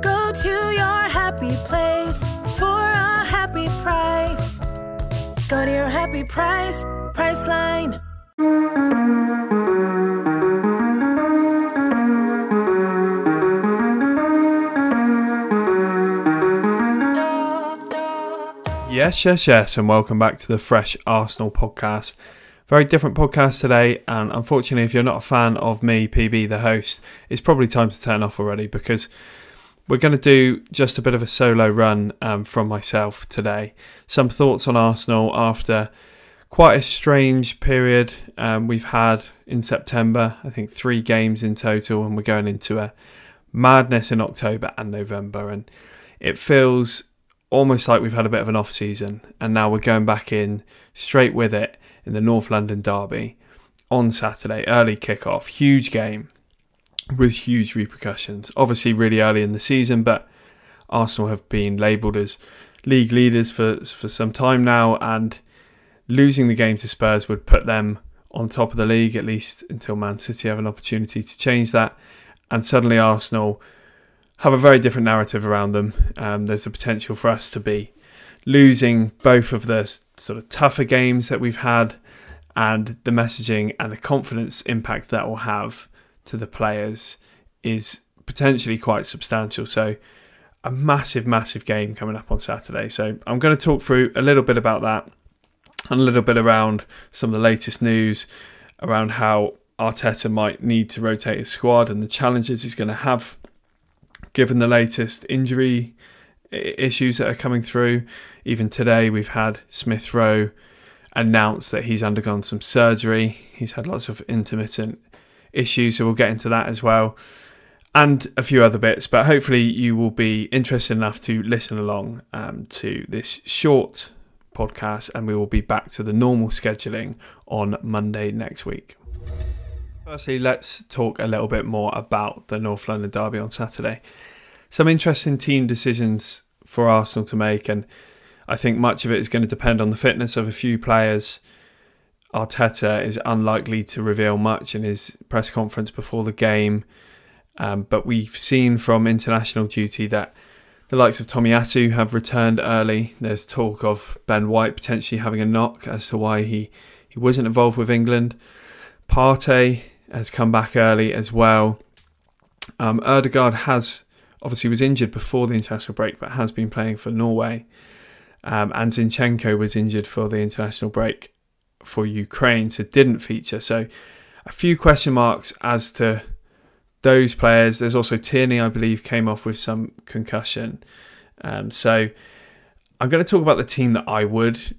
Go to your happy place for a happy price. Go to your happy price, Priceline. Yes, yes, yes, and welcome back to the Fresh Arsenal podcast. Very different podcast today, and unfortunately, if you're not a fan of me, PB, the host, it's probably time to turn off already because we're going to do just a bit of a solo run um, from myself today. Some thoughts on Arsenal after quite a strange period um, we've had in September. I think three games in total, and we're going into a madness in October and November, and it feels almost like we've had a bit of an off season, and now we're going back in straight with it in the North London derby on Saturday, early kickoff, huge game with huge repercussions. Obviously, really early in the season, but Arsenal have been labelled as league leaders for for some time now, and losing the game to Spurs would put them on top of the league at least until Man City have an opportunity to change that. And suddenly, Arsenal have a very different narrative around them. Um, there's a potential for us to be losing both of the sort of tougher games that we've had and the messaging and the confidence impact that will have to the players is potentially quite substantial. So, a massive, massive game coming up on Saturday. So, I'm going to talk through a little bit about that and a little bit around some of the latest news around how Arteta might need to rotate his squad and the challenges he's going to have given the latest injury issues that are coming through. Even today, we've had Smith Rowe announce that he's undergone some surgery. He's had lots of intermittent issues, so we'll get into that as well. And a few other bits, but hopefully, you will be interested enough to listen along um, to this short podcast, and we will be back to the normal scheduling on Monday next week. Firstly, let's talk a little bit more about the North London Derby on Saturday. Some interesting team decisions for Arsenal to make, and I think much of it is going to depend on the fitness of a few players. Arteta is unlikely to reveal much in his press conference before the game, um, but we've seen from international duty that the likes of Tomiyasu have returned early. There's talk of Ben White potentially having a knock as to why he, he wasn't involved with England. Partey has come back early as well. Um, Ødegaard has obviously was injured before the international break, but has been playing for Norway. Um, and Zinchenko was injured for the international break for Ukraine, so didn't feature. So a few question marks as to those players. There's also Tierney, I believe, came off with some concussion. Um, so I'm going to talk about the team that I would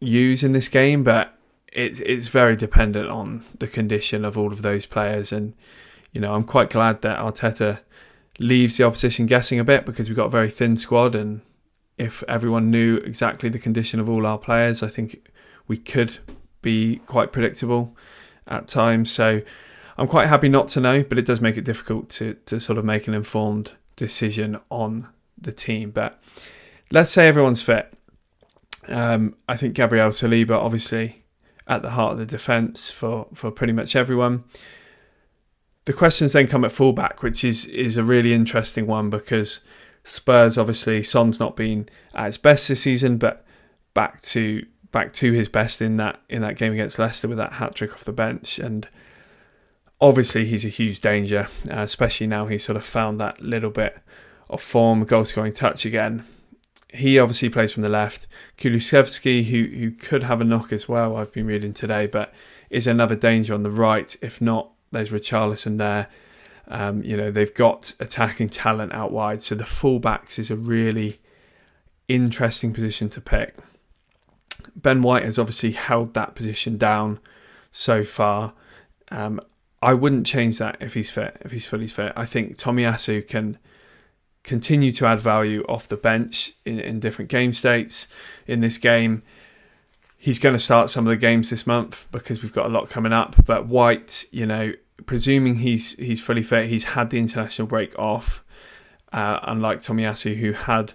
use in this game, but it's it's very dependent on the condition of all of those players. And you know, I'm quite glad that Arteta leaves the opposition guessing a bit because we've got a very thin squad. And if everyone knew exactly the condition of all our players, I think we could be quite predictable at times. So I'm quite happy not to know, but it does make it difficult to to sort of make an informed decision on the team. But let's say everyone's fit. Um, I think Gabriel Saliba obviously at the heart of the defence for, for pretty much everyone. The questions then come at fullback, which is is a really interesting one because Spurs obviously Son's not been at his best this season, but back to back to his best in that in that game against Leicester with that hat trick off the bench, and obviously he's a huge danger, uh, especially now he's sort of found that little bit of form, goal scoring touch again he obviously plays from the left. Kulusevski, who who could have a knock as well, I've been reading today, but is another danger on the right. If not, there's Richarlison there. Um, you know, they've got attacking talent out wide, so the fullbacks is a really interesting position to pick. Ben White has obviously held that position down so far. Um, I wouldn't change that if he's fit, if he's fully fit. I think Tomiyasu can continue to add value off the bench in, in different game states in this game. He's going to start some of the games this month because we've got a lot coming up. But White, you know, presuming he's he's fully fit, he's had the international break off, uh, unlike Tomiyasu, who had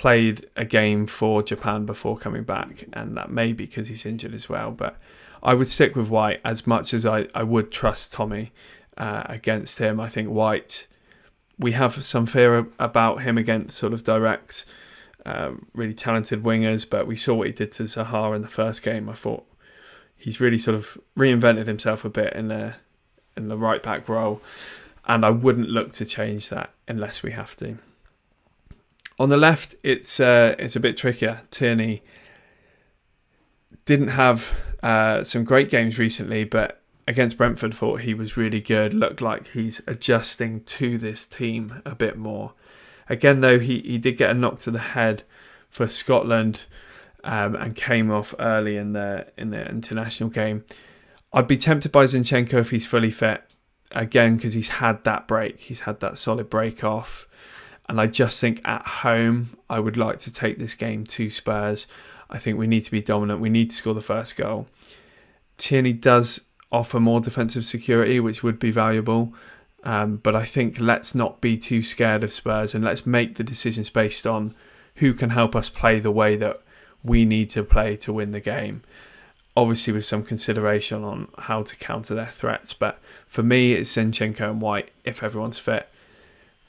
played a game for Japan before coming back, and that may be because he's injured as well. But I would stick with White as much as I, I would trust Tommy uh, against him. I think White, we have some fear about him against sort of direct, uh, really talented wingers, but we saw what he did to Zaha in the first game. I thought he's really sort of reinvented himself a bit in the in the right back role, and I wouldn't look to change that unless we have to. On the left, it's uh, it's a bit trickier. Tierney didn't have uh, some great games recently, but against Brentford, thought he was really good. Looked like he's adjusting to this team a bit more. Again, though, he, he did get a knock to the head for Scotland um, and came off early in the in the international game. I'd be tempted by Zinchenko if he's fully fit again because he's had that break. He's had that solid break off. And I just think at home, I would like to take this game to Spurs. I think we need to be dominant. We need to score the first goal. Tierney does offer more defensive security, which would be valuable. Um, but I think let's not be too scared of Spurs and let's make the decisions based on who can help us play the way that we need to play to win the game. Obviously, with some consideration on how to counter their threats. But for me, it's Zinchenko and White if everyone's fit.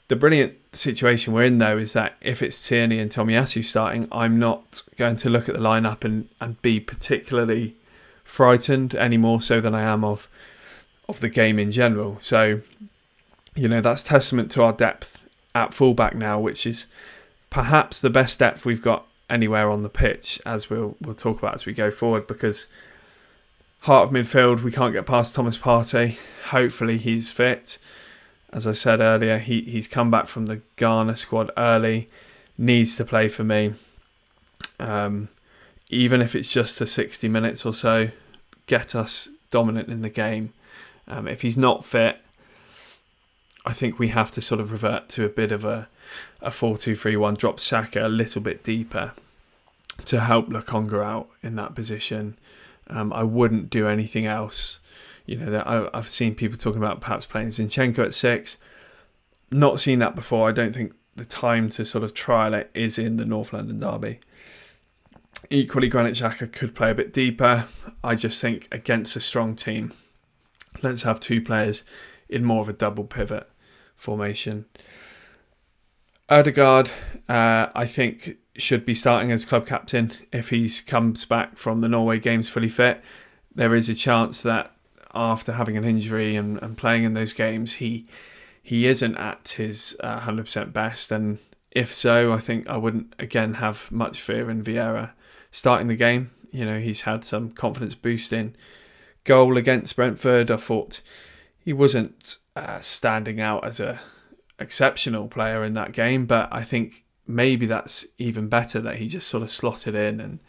The brilliant situation we're in, though, is that if it's Tierney and Tomiyasu starting, I'm not going to look at the lineup and, and be particularly frightened any more so than I am of of the game in general. So, you know, that's testament to our depth at fullback now, which is perhaps the best depth we've got anywhere on the pitch, as we'll we'll talk about as we go forward. Because heart of midfield, we can't get past Thomas Partey. Hopefully, he's fit as I said earlier, he, he's come back from the Ghana squad early, needs to play for me. Um, even if it's just for 60 minutes or so, get us dominant in the game. Um, if he's not fit, I think we have to sort of revert to a bit of a, a 4 2 3 1, drop Saka a little bit deeper to help Lokonga out in that position. Um, I wouldn't do anything else you know, I've seen people talking about perhaps playing Zinchenko at six. Not seen that before. I don't think the time to sort of trial it is in the North London derby. Equally, Granit Xhaka could play a bit deeper. I just think against a strong team, let's have two players in more of a double pivot formation. Odegaard, uh, I think, should be starting as club captain if he comes back from the Norway games fully fit. There is a chance that after having an injury and, and playing in those games, he he isn't at his uh, 100% best. And if so, I think I wouldn't again have much fear in Vieira starting the game. You know, he's had some confidence boosting goal against Brentford. I thought he wasn't uh, standing out as a exceptional player in that game, but I think maybe that's even better that he just sort of slotted in and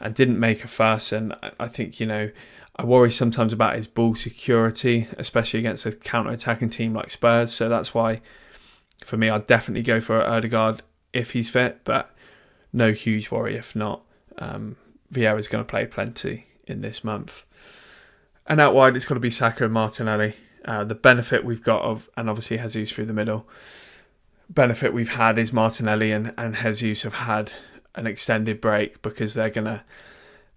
and didn't make a fuss. And I think you know I worry sometimes about his ball security, especially against a counter-attacking team like Spurs. So that's why, for me, I'd definitely go for Odegaard if he's fit, but no huge worry if not. Um, Vieira's going to play plenty in this month. And out wide, it's got to be Saka and Martinelli. Uh, the benefit we've got of, and obviously Jesus through the middle. Benefit we've had is Martinelli and, and Jesus have had an extended break because they're going to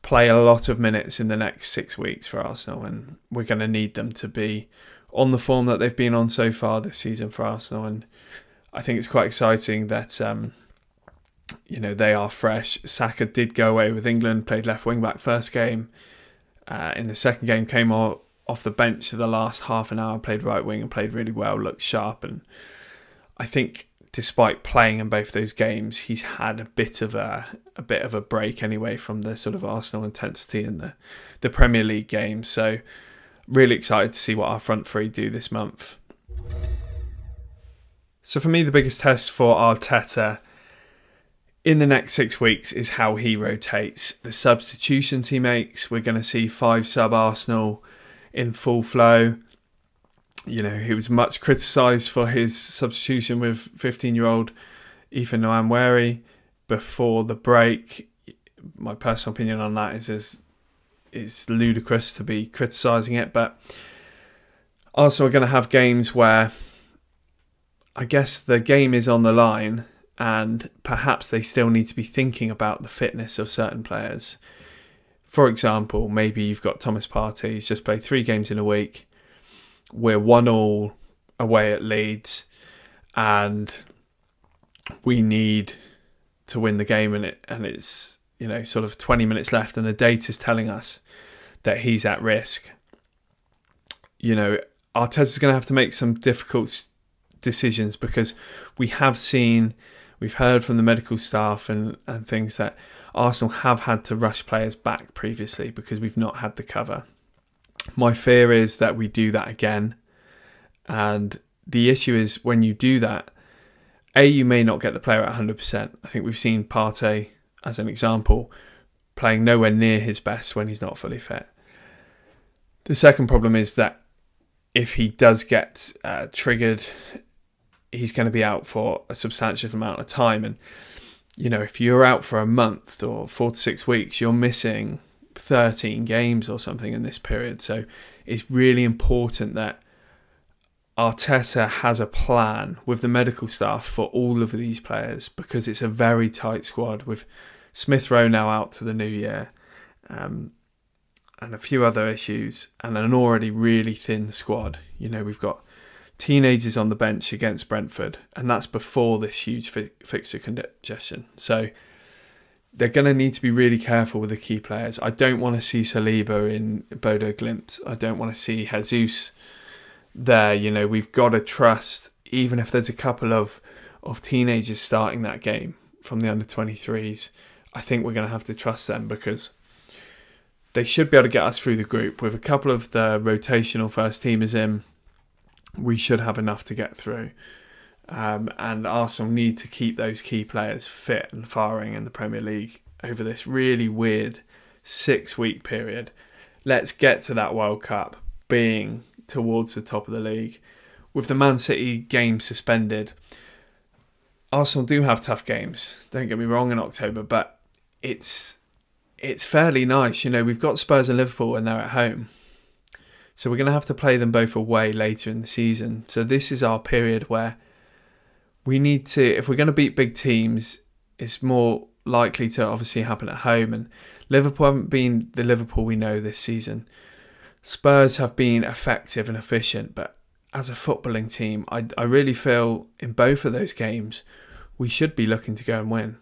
play a lot of minutes in the next six weeks for Arsenal, and we're going to need them to be on the form that they've been on so far this season for Arsenal. And I think it's quite exciting that um, you know they are fresh. Saka did go away with England, played left wing back first game. Uh, in the second game, came off the bench for the last half an hour, played right wing and played really well, looked sharp, and I think despite playing in both those games, he's had a bit of a a bit of a break anyway from the sort of Arsenal intensity in the the Premier League games. So really excited to see what our front three do this month. So for me, the biggest test for Arteta in the next six weeks is how he rotates the substitutions he makes. We're going to see five sub Arsenal in full flow. You know, he was much criticised for his substitution with 15 year old Ethan Nwaneri before the break. My personal opinion on that is is, is ludicrous to be criticising it, but also we're going to have games where I guess the game is on the line and perhaps they still need to be thinking about the fitness of certain players. For example, maybe you've got Thomas Partey, he's just played three games in a week we're one all away at Leeds, and we need to win the game, and it and it's you know sort of 20 minutes left, and the data's telling us that he's at risk. You know, Arteta's going to have to make some difficult decisions because we have seen, we've heard from the medical staff and and things that Arsenal have had to rush players back previously because we've not had the cover. My fear is that we do that again. And the issue is when you do that, A, you may not get the player at 100%. I think we've seen Partey, as an example, playing nowhere near his best when he's not fully fit. The second problem is that if he does get uh, triggered, he's going to be out for a substantial amount of time. And, you know, if you're out for a month or four to six weeks, you're missing 13 games or something in this period. So it's really important that Arteta has a plan with the medical staff for all of these players because it's a very tight squad with Smith Rowe now out to the new year um, and a few other issues and an already really thin squad. You know, we've got teenagers on the bench against Brentford, and that's before this huge fi- fixture congestion. So they're going to need to be really careful with the key players. I don't want to see Saliba in Bodo Glimt. I don't want to see Jesus there. You know, we've got to trust, even if there's a couple of, of teenagers starting that game from the under 23s, I think we're going to have to trust them because they should be able to get us through the group. With a couple of the rotational first teamers in, we should have enough to get through. Um, and Arsenal need to keep those key players fit and firing in the Premier League over this really weird six week period. Let's get to that World Cup being towards the top of the league. With the Man City game suspended, Arsenal do have tough games. Don't get me wrong in October, but it's it's fairly nice. You know, we've got Spurs and Liverpool and they're at home. So we're going to have to play them both away later in the season. So this is our period where we need to, if we're going to beat big teams, it's more likely to obviously happen at home. And Liverpool haven't been the Liverpool we know this season. Spurs have been effective and efficient, but as a footballing team, I, I really feel in both of those games we should be looking to go and win.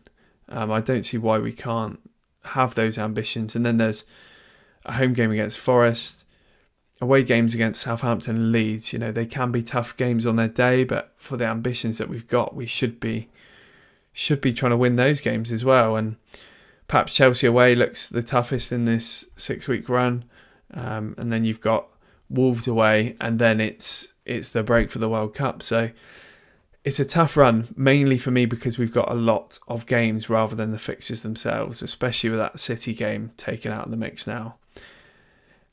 Um, I don't see why we can't have those ambitions. And then there's a home game against Forest away games against Southampton and Leeds, you know, they can be tough games on their day, but for the ambitions that we've got, we should be should be trying to win those games as well. And perhaps Chelsea away looks the toughest in this six week run. Um, and then you've got Wolves away, and then it's it's the break for the World Cup. So it's a tough run, mainly for me because we've got a lot of games rather than the fixtures themselves, especially with that City game taken out of the mix now.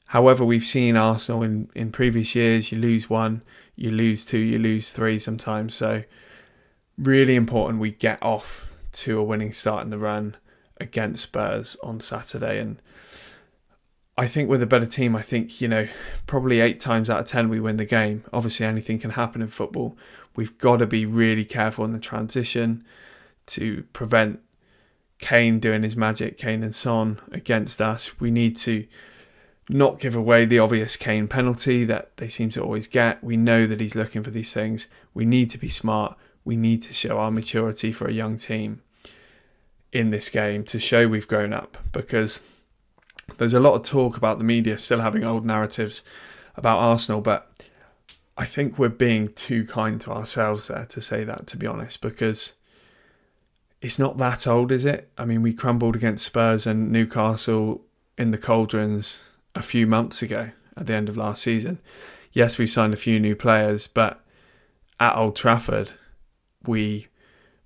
However, we've seen Arsenal in, in previous years, you lose one, you lose two, you lose three sometimes. So, really important we get off to a winning start in the run against Spurs on Saturday. And I think with a better team, I think, you know, probably eight times out of 10 we win the game. Obviously, anything can happen in football. We've got to be really careful in the transition to prevent Kane doing his magic, Kane and Son against us. We need to not give away the obvious Kane penalty that they seem to always get. We know that he's looking for these things. We need to be smart. We need to show our maturity for a young team in this game to show we've grown up because there's a lot of talk about the media still having old narratives about Arsenal, but I think we're being too kind to ourselves there to say that, to be honest, because it's not that old, is it? I mean, we crumbled against Spurs and Newcastle in the cauldrons a few months ago at the end of last season. Yes, we've signed a few new players, but at Old Trafford, we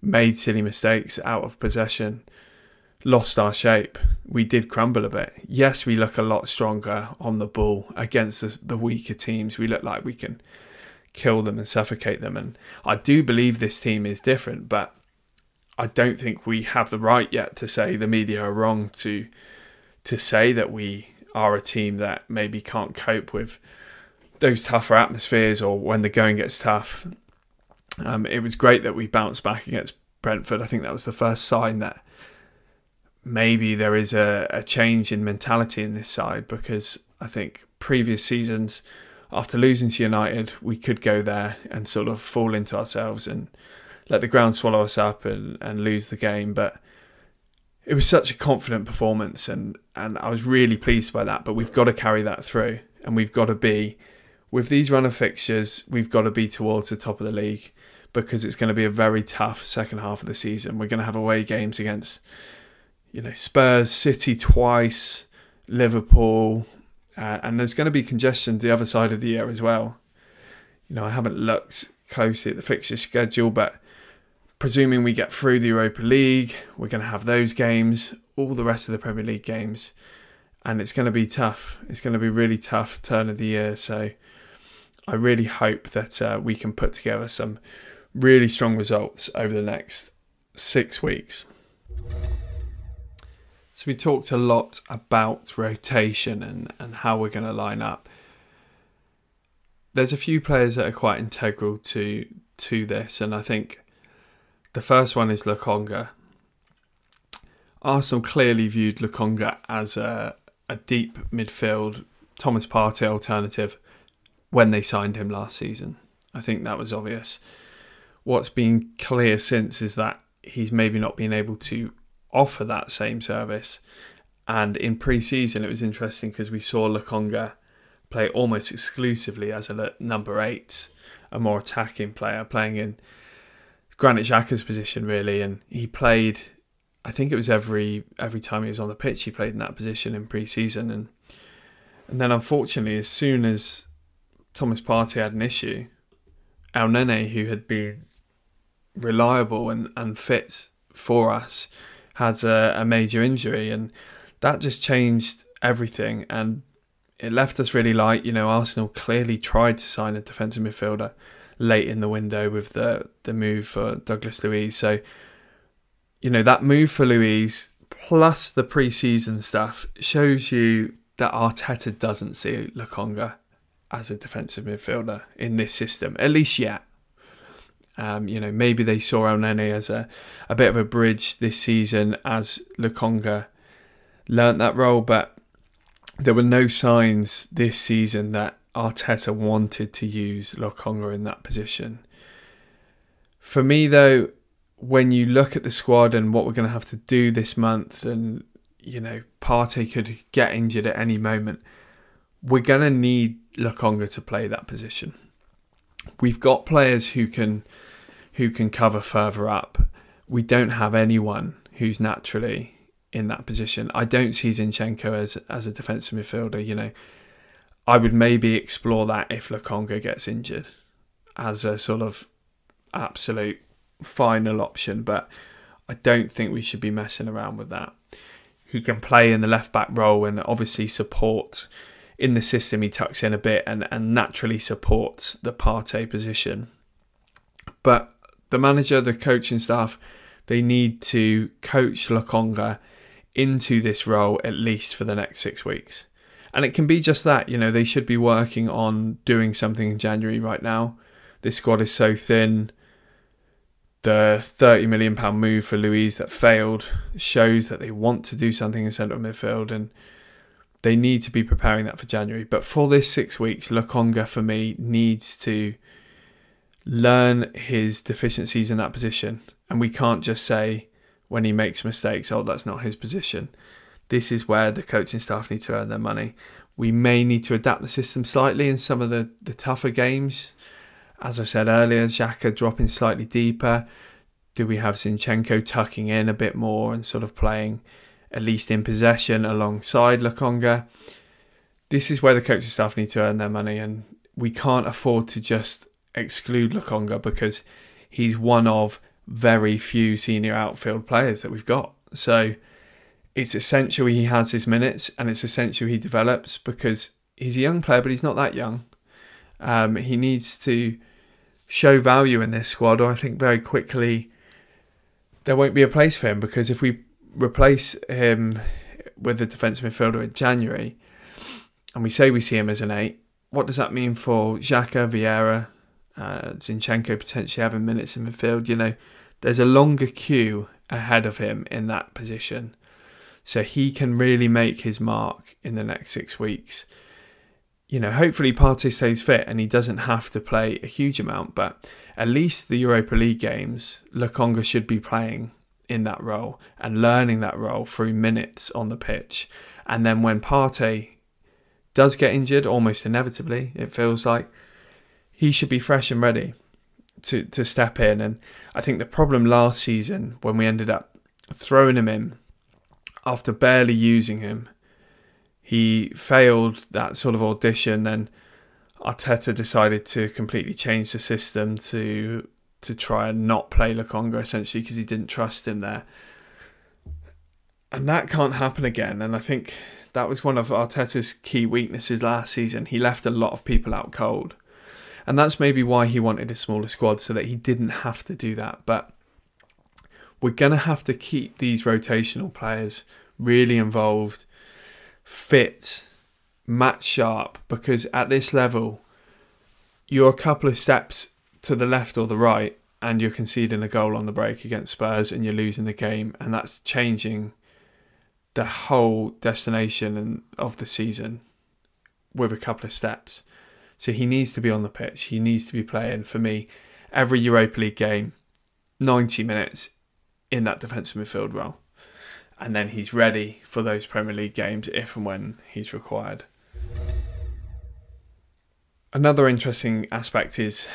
made silly mistakes out of possession, lost our shape. We did crumble a bit. Yes, we look a lot stronger on the ball against the, weaker teams. We look like we can kill them and suffocate them. And I do believe this team is different, but I don't think we have the right yet to say the media are wrong to to say that we are a team that maybe can't cope with those tougher atmospheres or when the going gets tough. Um, it was great that we bounced back against Brentford. I think that was the first sign that maybe there is a, a change in mentality in this side because I think previous seasons after losing to United, we could go there and sort of fall into ourselves and let the ground swallow us up and, and lose the game. But it was such a confident performance and, and I was really pleased by that. But we've got to carry that through and we've got to be, with these run of fixtures, we've got to be towards the top of the league because it's going to be a very tough second half of the season. We're going to have away games against, you know, Spurs, City twice, Liverpool, uh, and there's going to be congestion the other side of the year as well. You know, I haven't looked closely at the fixture schedule, but presuming we get through the Europa League, we're going to have those games, all the rest of the Premier League games, and it's going to be tough. It's going to be really tough turn of the year. So I really hope that uh, we can put together some really strong results over the next six weeks. So we talked a lot about rotation and, and how we're going to line up. There's a few players that are quite integral to to this, and I think the first one is Lokonga. Arsenal clearly viewed Lokonga as a, a deep midfield Thomas Partey alternative when they signed him last season. I think that was obvious. What's been clear since is that he's maybe not been able to offer that same service. And in pre-season, it was interesting because we saw Lokonga play almost exclusively as a number eight, a more attacking player, playing in Granit Xhaka's position really, and he played. I think it was every every time he was on the pitch, he played in that position in pre-season, and and then unfortunately, as soon as Thomas Partey had an issue, Elneny, who had been reliable and, and fit for us, had a, a major injury, and that just changed everything. And it left us really light. You know, Arsenal clearly tried to sign a defensive midfielder late in the window with the the move for Douglas Luiz. So, you know, that move for Luiz plus the preseason stuff shows you that Arteta doesn't see Lokonga as a defensive midfielder in this system, at least yet. Um, you know, maybe they saw Elneny as a, a bit of a bridge this season as Lokonga learnt that role, but there were no signs this season that Arteta wanted to use Lokonga in that position. For me, though, when you look at the squad and what we're going to have to do this month, and you know, Partey could get injured at any moment, we're going to need Lokonga to play that position. We've got players who can who can cover further up. We don't have anyone who's naturally in that position. I don't see Zinchenko as as a defensive midfielder. You know, I would maybe explore that if Lokonga gets injured as a sort of absolute final option, but I don't think we should be messing around with that. He can play in the left back role and obviously support in the system. He tucks in a bit and, and naturally supports the Partey position. But the manager, the coaching staff, they need to coach Lokonga into this role at least for the next six weeks. And it can be just that, you know, they should be working on doing something in January right now. This squad is so thin. The £30 million move for Luiz that failed shows that they want to do something in central midfield and they need to be preparing that for January. But for this six weeks, Lokonga for me needs to learn his deficiencies in that position. And we can't just say when he makes mistakes, oh, that's not his position. This is where the coaching staff need to earn their money. We may need to adapt the system slightly in some of the, the tougher games. As I said earlier, Xhaka dropping slightly deeper. Do we have Zinchenko tucking in a bit more and sort of playing at least in possession alongside Lokonga? This is where the coaching staff need to earn their money, and we can't afford to just exclude Lokonga because he's one of very few senior outfield players that we've got. So it's essential he has his minutes and it's essential he develops because he's a young player, but he's not that young. Um, he needs to show value in this squad, or I think very quickly there won't be a place for him because if we replace him with a defensive midfielder in January, and we say we see him as an eight, what does that mean for Xhaka, Vieira, uh, Zinchenko potentially having minutes in midfield? You know, there's a longer queue ahead of him in that position. So he can really make his mark in the next six weeks. You know, hopefully Partey stays fit and he doesn't have to play a huge amount, but at least the Europa League games, Lokonga should be playing in that role and learning that role through minutes on the pitch. And then when Partey does get injured, almost inevitably, it feels like he should be fresh and ready to, to step in. And I think the problem last season, when we ended up throwing him in after barely using him, he failed that sort of audition. Then Arteta decided to completely change the system to to try and not play Lokonga essentially because he didn't trust him there. And that can't happen again. And I think that was one of Arteta's key weaknesses last season. He left a lot of people out cold. And that's maybe why he wanted a smaller squad so that he didn't have to do that. But we're going to have to keep these rotational players really involved, fit, match sharp, because at this level, you're a couple of steps to the left or the right and you're conceding a goal on the break against Spurs and you're losing the game, and that's changing the whole destination of the season with a couple of steps. So he needs to be on the pitch. He needs to be playing for me every Europa League game, 90 minutes in that defensive midfield role. And then he's ready for those Premier League games if and when he's required. Another interesting aspect is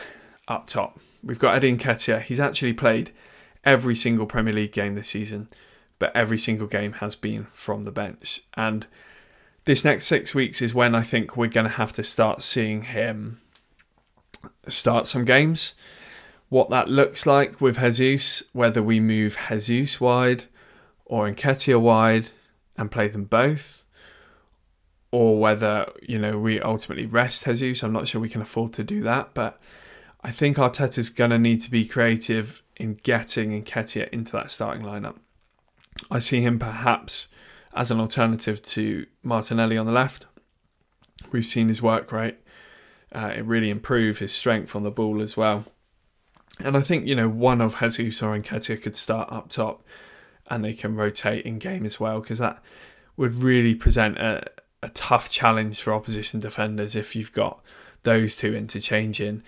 up top. We've got Eddie Nketiah. He's actually played every single Premier League game this season, but every single game has been from the bench. And this next six weeks is when I think we're going to have to start seeing him start some games. What that looks like with Jesus, whether we move Jesus wide or Nketiah wide and play them both, or whether you know we ultimately rest Jesus. I'm not sure we can afford to do that, but I think Arteta's going to need to be creative in getting Nketiah into that starting lineup. I see him perhaps as an alternative to Martinelli on the left. We've seen his work rate. Uh, it really improved his strength on the ball as well. And I think, you know, one of Jesus or Nketiah could start up top and they can rotate in game as well because that would really present a, a tough challenge for opposition defenders if you've got those two interchanging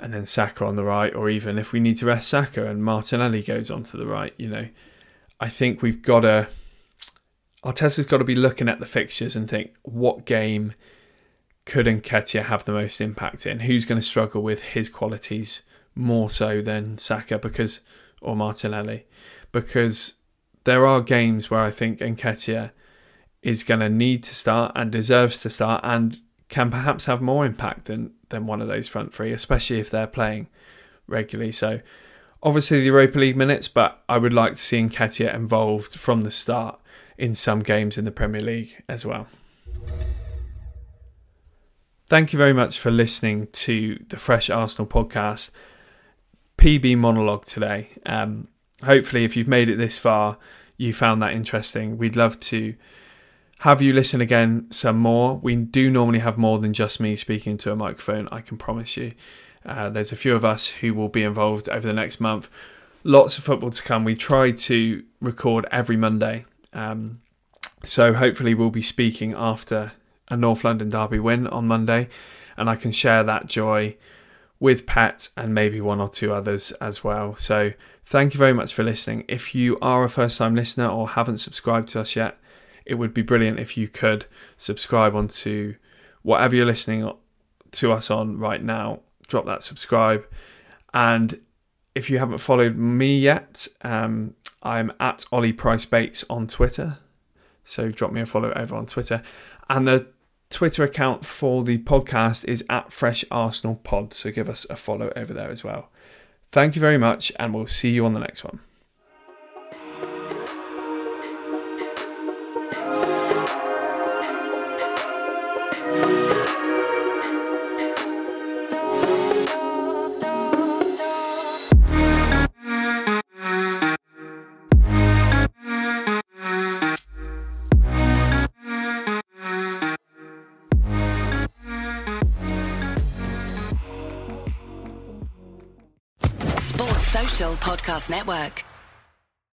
and then Saka on the right, or even if we need to rest Saka and Martinelli goes onto the right, you know, I think we've got to Arteta's got to be looking at the fixtures and think what game could Nketiah have the most impact in? Who's going to struggle with his qualities more so than Saka because or Martinelli? Because there are games where I think Nketiah is going to need to start and deserves to start and can perhaps have more impact than than one of those front three, especially if they're playing regularly. So obviously the Europa League minutes, but I would like to see Nketiah involved from the start in some games in the Premier League as well. Thank you very much for listening to the Fresh Arsenal podcast PB monologue today. Um, hopefully, if you've made it this far, you found that interesting. We'd love to have you listen again some more. We do normally have more than just me speaking to a microphone, I can promise you. Uh, there's a few of us who will be involved over the next month. Lots of football to come. We try to record every Monday um, so hopefully we'll be speaking after a North London derby win on Monday, and I can share that joy with Pat and maybe one or two others as well. So thank you very much for listening. If you are a first time listener or haven't subscribed to us yet, it would be brilliant if you could subscribe onto whatever you're listening to us on right now. Drop that subscribe. And if you haven't followed me yet, um, I'm at Ollie Price Bates on Twitter. So drop me a follow over on Twitter. And the Twitter account for the podcast is at Fresh Arsenal Pod. So give us a follow over there as well. Thank you very much, and we'll see you on the next one. Network.